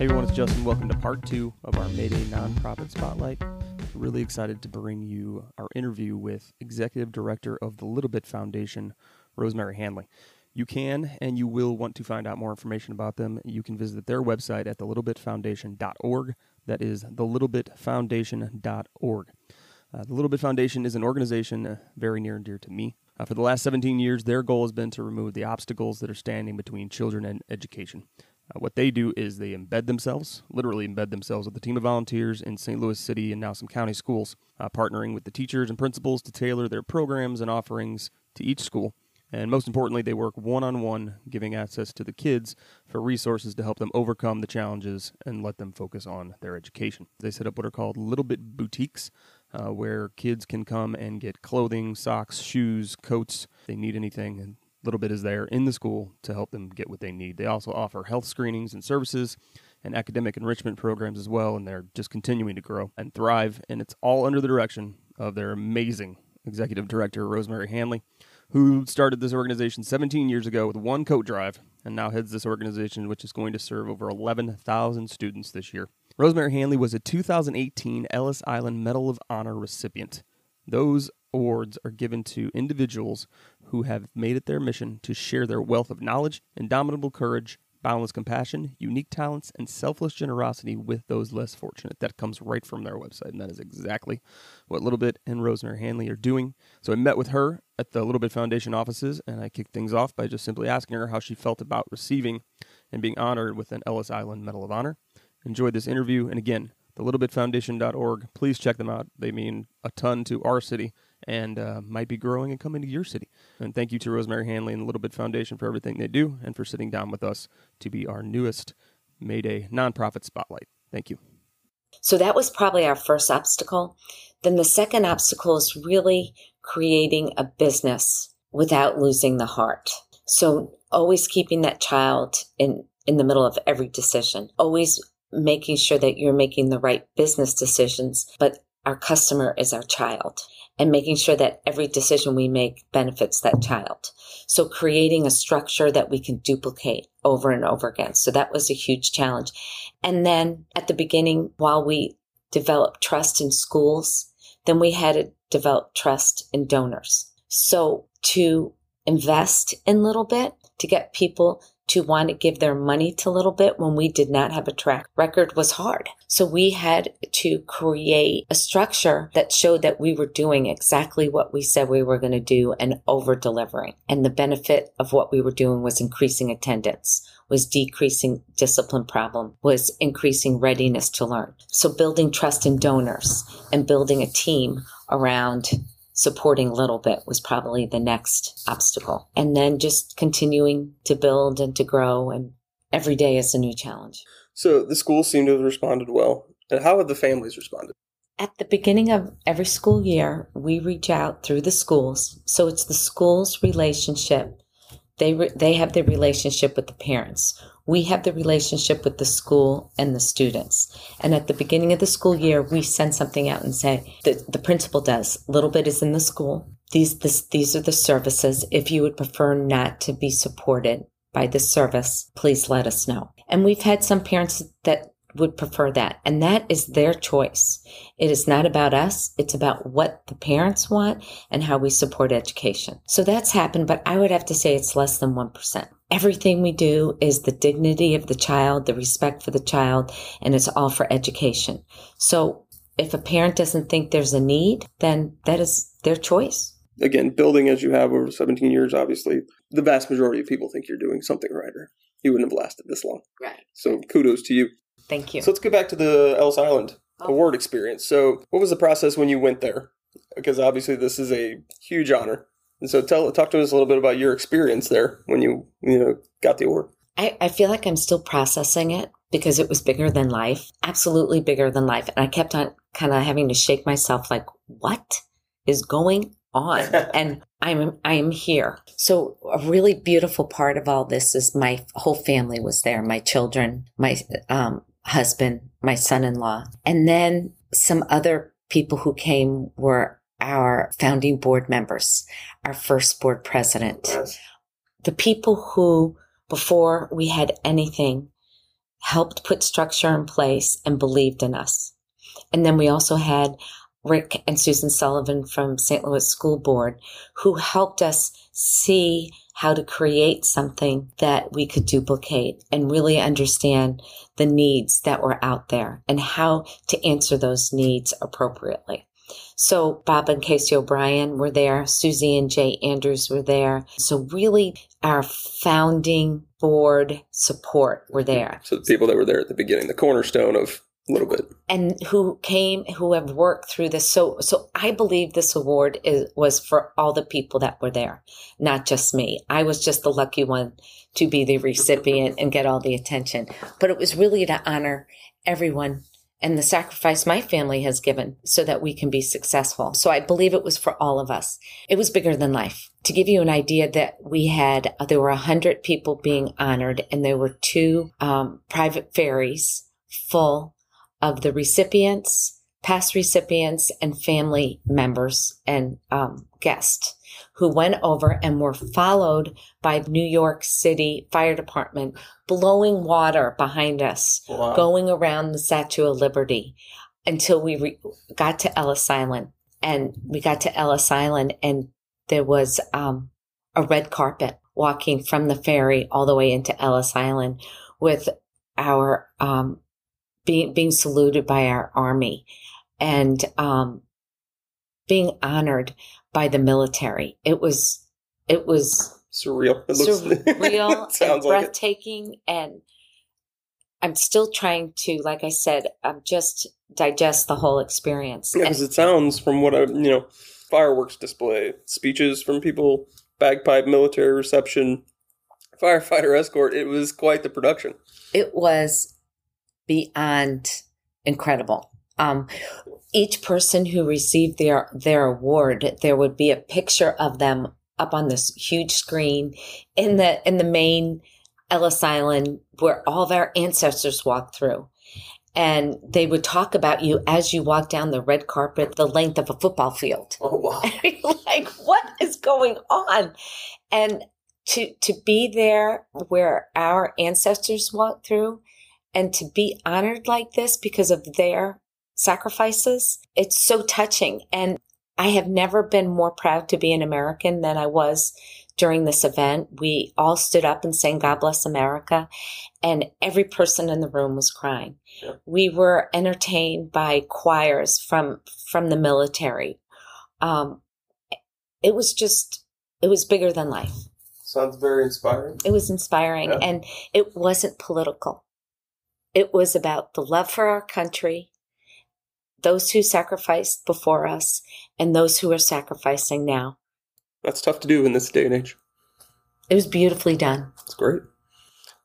Hey everyone, it's Justin. Welcome to part two of our Mayday Nonprofit Spotlight. Really excited to bring you our interview with Executive Director of the Little Bit Foundation, Rosemary Hanley. You can and you will want to find out more information about them. You can visit their website at thelittlebitfoundation.org. That is thelittlebitfoundation.org. Uh, the Little Bit Foundation is an organization uh, very near and dear to me. Uh, for the last 17 years, their goal has been to remove the obstacles that are standing between children and education. Uh, what they do is they embed themselves, literally embed themselves with a team of volunteers in St. Louis City and now some county schools, uh, partnering with the teachers and principals to tailor their programs and offerings to each school. And most importantly, they work one on one, giving access to the kids for resources to help them overcome the challenges and let them focus on their education. They set up what are called Little Bit Boutiques, uh, where kids can come and get clothing, socks, shoes, coats. If they need anything, and Little Bit is there in the school to help them get what they need. They also offer health screenings and services and academic enrichment programs as well, and they're just continuing to grow and thrive. And it's all under the direction of their amazing executive director, Rosemary Hanley who started this organization 17 years ago with one coat drive and now heads this organization, which is going to serve over 11,000 students this year. Rosemary Hanley was a 2018 Ellis Island Medal of Honor recipient. Those awards are given to individuals who have made it their mission to share their wealth of knowledge, indomitable courage, boundless compassion, unique talents, and selfless generosity with those less fortunate. That comes right from their website, and that is exactly what Little Bit and Rosemary Hanley are doing. So I met with her at the Little Bit Foundation offices, and I kicked things off by just simply asking her how she felt about receiving and being honored with an Ellis Island Medal of Honor. Enjoyed this interview, and again, the littlebitfoundation.org. Please check them out. They mean a ton to our city and uh, might be growing and coming to your city. And thank you to Rosemary Hanley and the Little Bit Foundation for everything they do and for sitting down with us to be our newest Mayday nonprofit spotlight. Thank you. So that was probably our first obstacle. Then the second obstacle is really creating a business without losing the heart. So always keeping that child in, in the middle of every decision, always making sure that you're making the right business decisions, but our customer is our child and making sure that every decision we make benefits that child. So creating a structure that we can duplicate over and over again. So that was a huge challenge. And then at the beginning, while we developed trust in schools, then we had to develop trust in donors. So to invest in little bit to get people to want to give their money to a Little Bit when we did not have a track record was hard. So we had to create a structure that showed that we were doing exactly what we said we were going to do and over delivering. And the benefit of what we were doing was increasing attendance, was decreasing discipline problem, was increasing readiness to learn. So building trust in donors and building a team around supporting a little bit was probably the next obstacle. And then just continuing to build and to grow and every day is a new challenge. So the schools seem to have responded well. And how have the families responded? At the beginning of every school year, we reach out through the schools. So it's the school's relationship. They, re- they have the relationship with the parents we have the relationship with the school and the students. And at the beginning of the school year, we send something out and say the, the principal does. A little bit is in the school. These this, these are the services. If you would prefer not to be supported by this service, please let us know. And we've had some parents that would prefer that. And that is their choice. It is not about us. It's about what the parents want and how we support education. So that's happened, but I would have to say it's less than 1% everything we do is the dignity of the child, the respect for the child, and it's all for education. So if a parent doesn't think there's a need, then that is their choice. Again, building as you have over 17 years, obviously, the vast majority of people think you're doing something right or you wouldn't have lasted this long. Right. So kudos to you. Thank you. So let's go back to the Ellis Island oh. award experience. So what was the process when you went there? Because obviously this is a huge honor. And so tell talk to us a little bit about your experience there when you you know got the award. I, I feel like I'm still processing it because it was bigger than life, absolutely bigger than life. And I kept on kind of having to shake myself like, what is going on? and I'm I am here. So a really beautiful part of all this is my whole family was there, my children, my um, husband, my son-in-law, and then some other people who came were our founding board members, our first board president, yes. the people who, before we had anything, helped put structure in place and believed in us. And then we also had Rick and Susan Sullivan from St. Louis School Board who helped us see how to create something that we could duplicate and really understand the needs that were out there and how to answer those needs appropriately. So Bob and Casey O'Brien were there. Susie and Jay Andrews were there. So really our founding board support were there. So the people that were there at the beginning, the cornerstone of a little bit and who came who have worked through this so so i believe this award is, was for all the people that were there not just me i was just the lucky one to be the recipient and get all the attention but it was really to honor everyone and the sacrifice my family has given so that we can be successful. So I believe it was for all of us. It was bigger than life. To give you an idea that we had, uh, there were a hundred people being honored and there were two um, private ferries full of the recipients, past recipients, and family members and um, guests who went over and were followed by New York City Fire Department blowing water behind us, wow. going around the Statue of Liberty until we re- got to Ellis Island. And we got to Ellis Island and there was um, a red carpet walking from the ferry all the way into Ellis Island with our um, being being saluted by our army and um, being honored by the military. It was it was surreal. It looks, surreal it and breathtaking, like and I'm still trying to, like I said, um, just digest the whole experience. Yeah, because it sounds from what I, you know, fireworks display, speeches from people, bagpipe, military reception, firefighter escort. It was quite the production. It was beyond incredible. Um, each person who received their their award, there would be a picture of them up on this huge screen in the in the main Ellis Island where all of our ancestors walked through. And they would talk about you as you walk down the red carpet, the length of a football field. Oh wow! like what is going on? And to to be there where our ancestors walked through and to be honored like this because of their sacrifices, it's so touching. And I have never been more proud to be an American than I was during this event. We all stood up and sang God Bless America, and every person in the room was crying. Yeah. We were entertained by choirs from from the military. Um, it was just it was bigger than life. Sounds very inspiring. It was inspiring, yeah. and it wasn't political. It was about the love for our country, those who sacrificed before us, and those who are sacrificing now. That's tough to do in this day and age. It was beautifully done. It's great.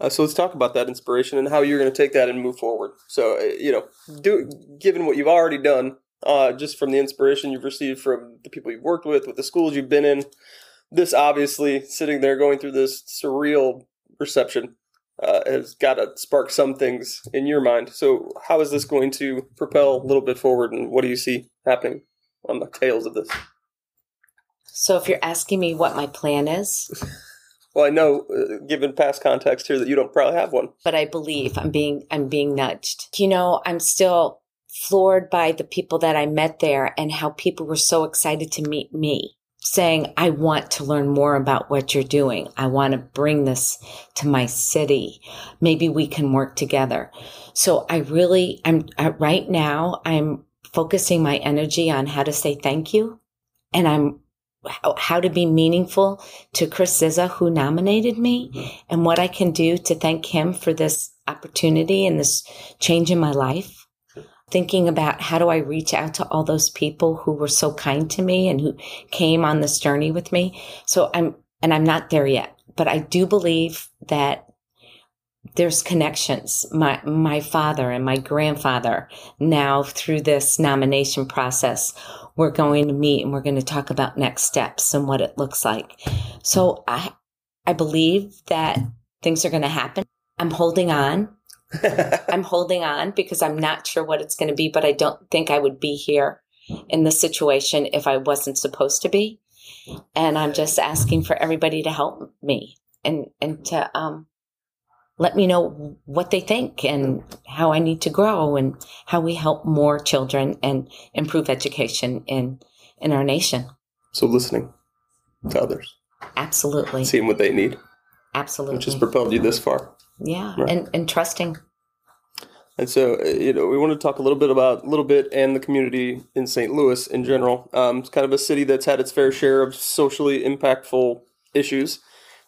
Uh, so let's talk about that inspiration and how you're going to take that and move forward. So uh, you know, do given what you've already done, uh, just from the inspiration you've received from the people you've worked with, with the schools you've been in, this obviously sitting there going through this surreal reception uh, has got to spark some things in your mind. So, how is this going to propel a little bit forward, and what do you see happening on the tails of this? So, if you're asking me what my plan is, well, I know, uh, given past context here, that you don't probably have one. But I believe I'm being I'm being nudged. You know, I'm still floored by the people that I met there and how people were so excited to meet me saying, I want to learn more about what you're doing. I want to bring this to my city. Maybe we can work together. So I really, I'm right now, I'm focusing my energy on how to say thank you. And I'm how to be meaningful to Chris Zizza, who nominated me mm-hmm. and what I can do to thank him for this opportunity and this change in my life thinking about how do I reach out to all those people who were so kind to me and who came on this journey with me. So I'm, and I'm not there yet, but I do believe that there's connections. My, my father and my grandfather now through this nomination process, we're going to meet and we're going to talk about next steps and what it looks like. So I, I believe that things are going to happen. I'm holding on I'm holding on because I'm not sure what it's going to be, but I don't think I would be here in this situation if I wasn't supposed to be. And I'm just asking for everybody to help me and, and to, um, let me know what they think and how I need to grow and how we help more children and improve education in in our nation. So listening to others, Absolutely. seeing what they need, Absolutely. which has propelled you this far. Yeah. Right. And and trusting. And so, uh, you know, we want to talk a little bit about a little bit and the community in St. Louis in general. Um, it's kind of a city that's had its fair share of socially impactful issues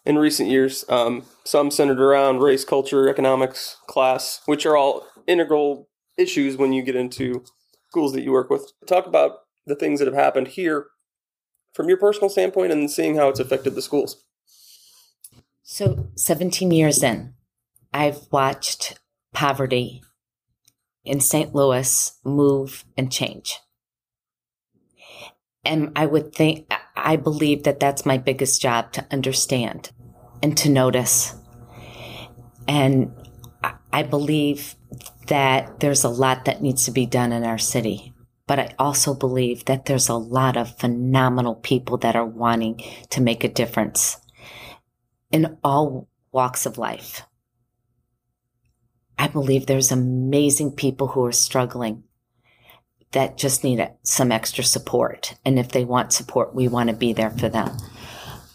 in recent years. Um, some centered around race, culture, economics, class, which are all integral issues when you get into schools that you work with. Talk about the things that have happened here from your personal standpoint and seeing how it's affected the schools. So 17 years in, I've watched poverty in St. Louis move and change. And I would think, I believe that that's my biggest job to understand and to notice. And I- believe that there's a lot that needs to be done in our city. But I also believe that there's a lot of phenomenal people that are wanting to make a difference in all walks of life. I believe there's amazing people who are struggling that just need some extra support. And if they want support, we want to be there for them.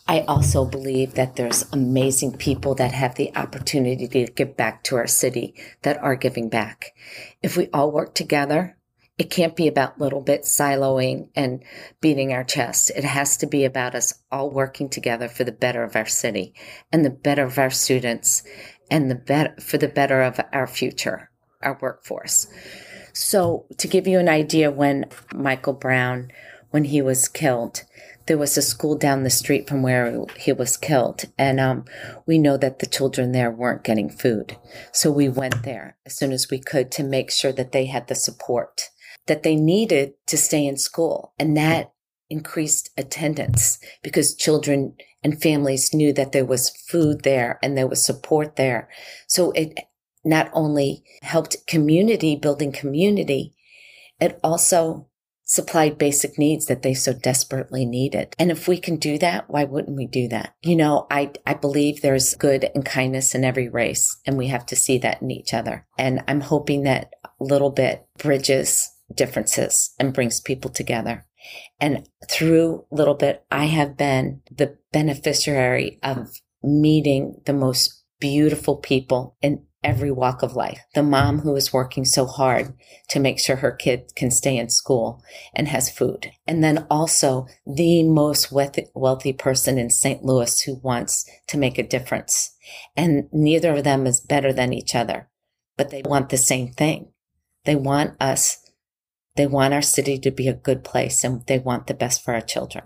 I also believe that there's amazing people that have the opportunity to give back to our city that are giving back. If we all work together, it can't be about little bit siloing and beating our chests. It has to be about us all working together for the better of our city and the better of our students and the better for the better of our future, our workforce. So to give you an idea, when Michael Brown, when he was killed, there was a school down the street from where he was killed. And um, we know that the children there weren't getting food. So we went there as soon as we could to make sure that they had the support that they needed to stay in school. And that increased attendance because children and families knew that there was food there and there was support there. So it not only helped community, building community, it also supplied basic needs that they so desperately needed. And if we can do that, why wouldn't we do that? You know, I, I believe there's good and kindness in every race and we have to see that in each other. And I'm hoping that a little bit bridges differences and brings people together. And through Little Bit, I have been the beneficiary of meeting the most beautiful people in every walk of life. The mom who is working so hard to make sure her kid can stay in school and has food. And then also the most wealthy person in St. Louis who wants to make a difference. And neither of them is better than each other, but they want the same thing. They want us they want our city to be a good place and they want the best for our children.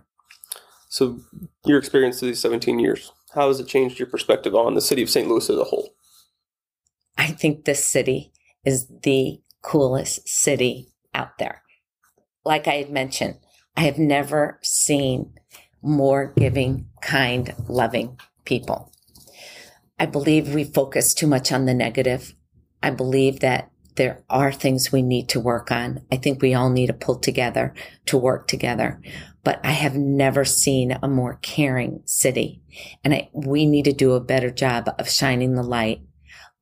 So, your experience these 17 years, how has it changed your perspective on the city of St. Louis as a whole? I think this city is the coolest city out there. Like I had mentioned, I have never seen more giving, kind, loving people. I believe we focus too much on the negative. I believe that there are things we need to work on. I think we all need to pull together to work together. But I have never seen a more caring city. And I, we need to do a better job of shining the light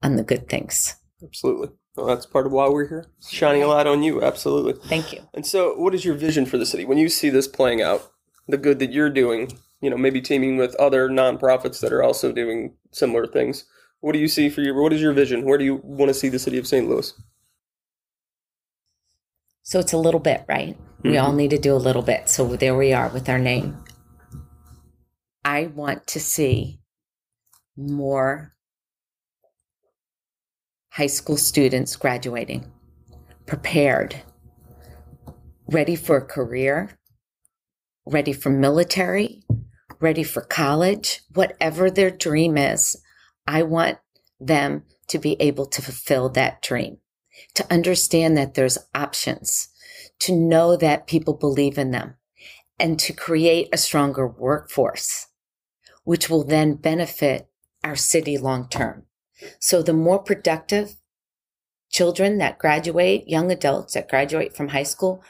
on the good things. Absolutely. Well, that's part of why we're here, shining a light on you. Absolutely. Thank you. And so, what is your vision for the city when you see this playing out? The good that you're doing, you know, maybe teaming with other nonprofits that are also doing similar things. What do you see for your? What is your vision? Where do you want to see the city of St. Louis? So it's a little bit, right? Mm-hmm. We all need to do a little bit. So there we are with our name. I want to see more high school students graduating, prepared, ready for a career, ready for military, ready for college, whatever their dream is. I want them to be able to fulfill that dream, to understand that there's options, to know that people believe in them, and to create a stronger workforce, which will then benefit our city long term. So the more productive children that graduate, young adults that graduate from high school,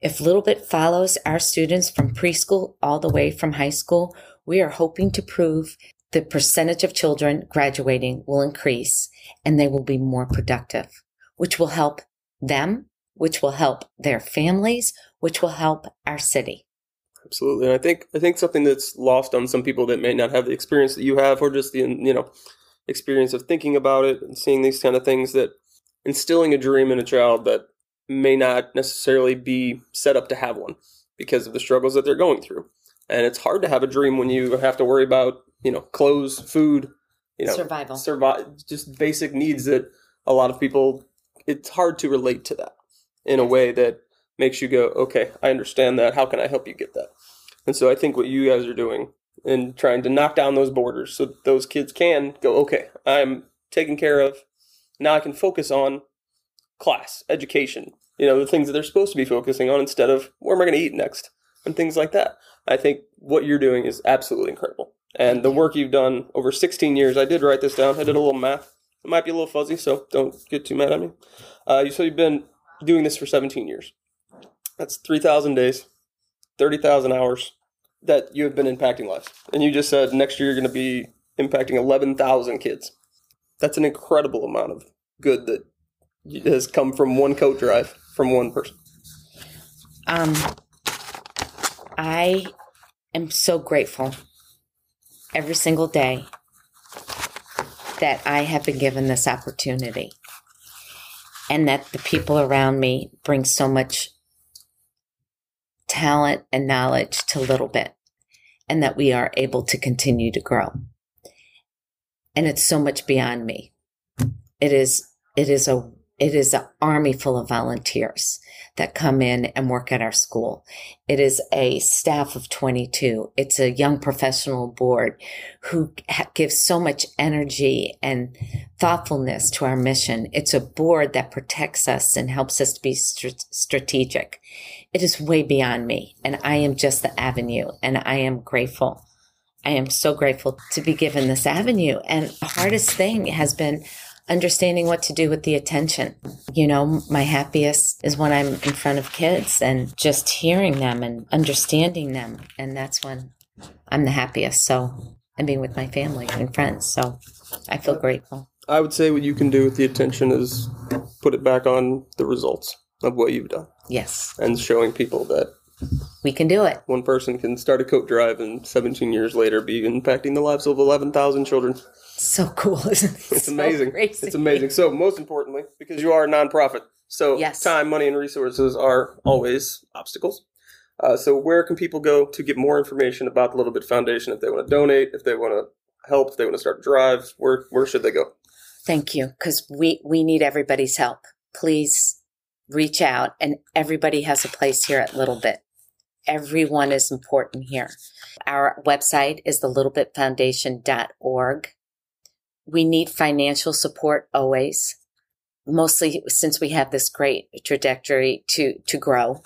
if Little Bit follows our students from preschool all the way from high school, we are hoping to prove the percentage of children graduating will increase and they will be more productive, which will help them, which will help their families, which will help our city. Absolutely. And I think I think something that's lost on some people that may not have the experience that you have or just the you know experience of thinking about it and seeing these kind of things that instilling a dream in a child that may not necessarily be set up to have one because of the struggles that they're going through. And it's hard to have a dream when you have to worry about, you know, clothes, food, you know, survival. Survive just basic needs that a lot of people it's hard to relate to that in a way that makes you go, okay, I understand that. How can I help you get that? And so I think what you guys are doing and trying to knock down those borders so those kids can go, okay, I'm taken care of. Now I can focus on class, education, you know, the things that they're supposed to be focusing on instead of where am I going to eat next and things like that. I think what you're doing is absolutely incredible. And the work you've done over 16 years, I did write this down. I did a little math. It might be a little fuzzy, so don't get too mad at me. Uh, so you've been doing this for 17 years. That's 3,000 days, 30,000 hours that you have been impacting lives. And you just said next year you're going to be impacting 11,000 kids. That's an incredible amount of good that has come from one coat drive from one person. Um, I am so grateful every single day that I have been given this opportunity and that the people around me bring so much talent and knowledge to little bit and that we are able to continue to grow. And it's so much beyond me. It is, it is a, it is an army full of volunteers that come in and work at our school. It is a staff of 22. It's a young professional board who gives so much energy and thoughtfulness to our mission. It's a board that protects us and helps us to be st- strategic. It is way beyond me and I am just the avenue and I am grateful. I am so grateful to be given this avenue. And the hardest thing has been understanding what to do with the attention. You know, my happiest is when I'm in front of kids and just hearing them and understanding them. And that's when I'm the happiest. So, and being with my family and friends. So I feel grateful. I would say what you can do with the attention is put it back on the results of what you've done Yes, and showing people that we can do it. one person can start a coat drive and 17 years later be impacting the lives of 11,000 children. So cool, isn't it? It's So amazing. crazy. It's amazing. So, most importantly, because you are a nonprofit, so Yes. time, money, and resources are always obstacles. Uh, so, where can people go to get more information about the Little Bit Foundation if they want to donate, if they want to help, if they want to start a drive? Where where should they go? Thank you, because we we need everybody's help. Please reach out, and everybody has a place here at Little Bit. Everyone is important here. Our website is the littlebitfoundation.org. We need financial support always, mostly since we have this great trajectory to, to grow.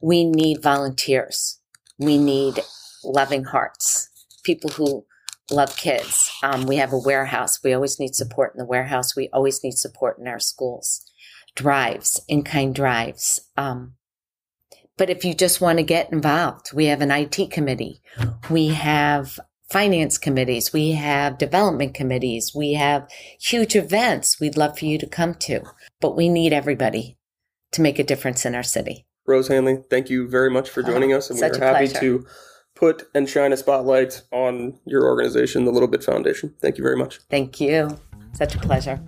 We need volunteers. We need loving hearts, people who love kids. Um, we have a warehouse. We always need support in the warehouse. We always need support in our schools. Drives, in kind drives. Um, but if you just want to get involved, we have an IT committee. We have finance committees. We have development committees. We have huge events we'd love for you to come to. But we need everybody to make a difference in our city. Rose Hanley, thank you very much for joining us, and we're happy pleasure. to put and shine a spotlight on your organization, the Little Bit Foundation. Thank you very much. Thank you. Such a pleasure.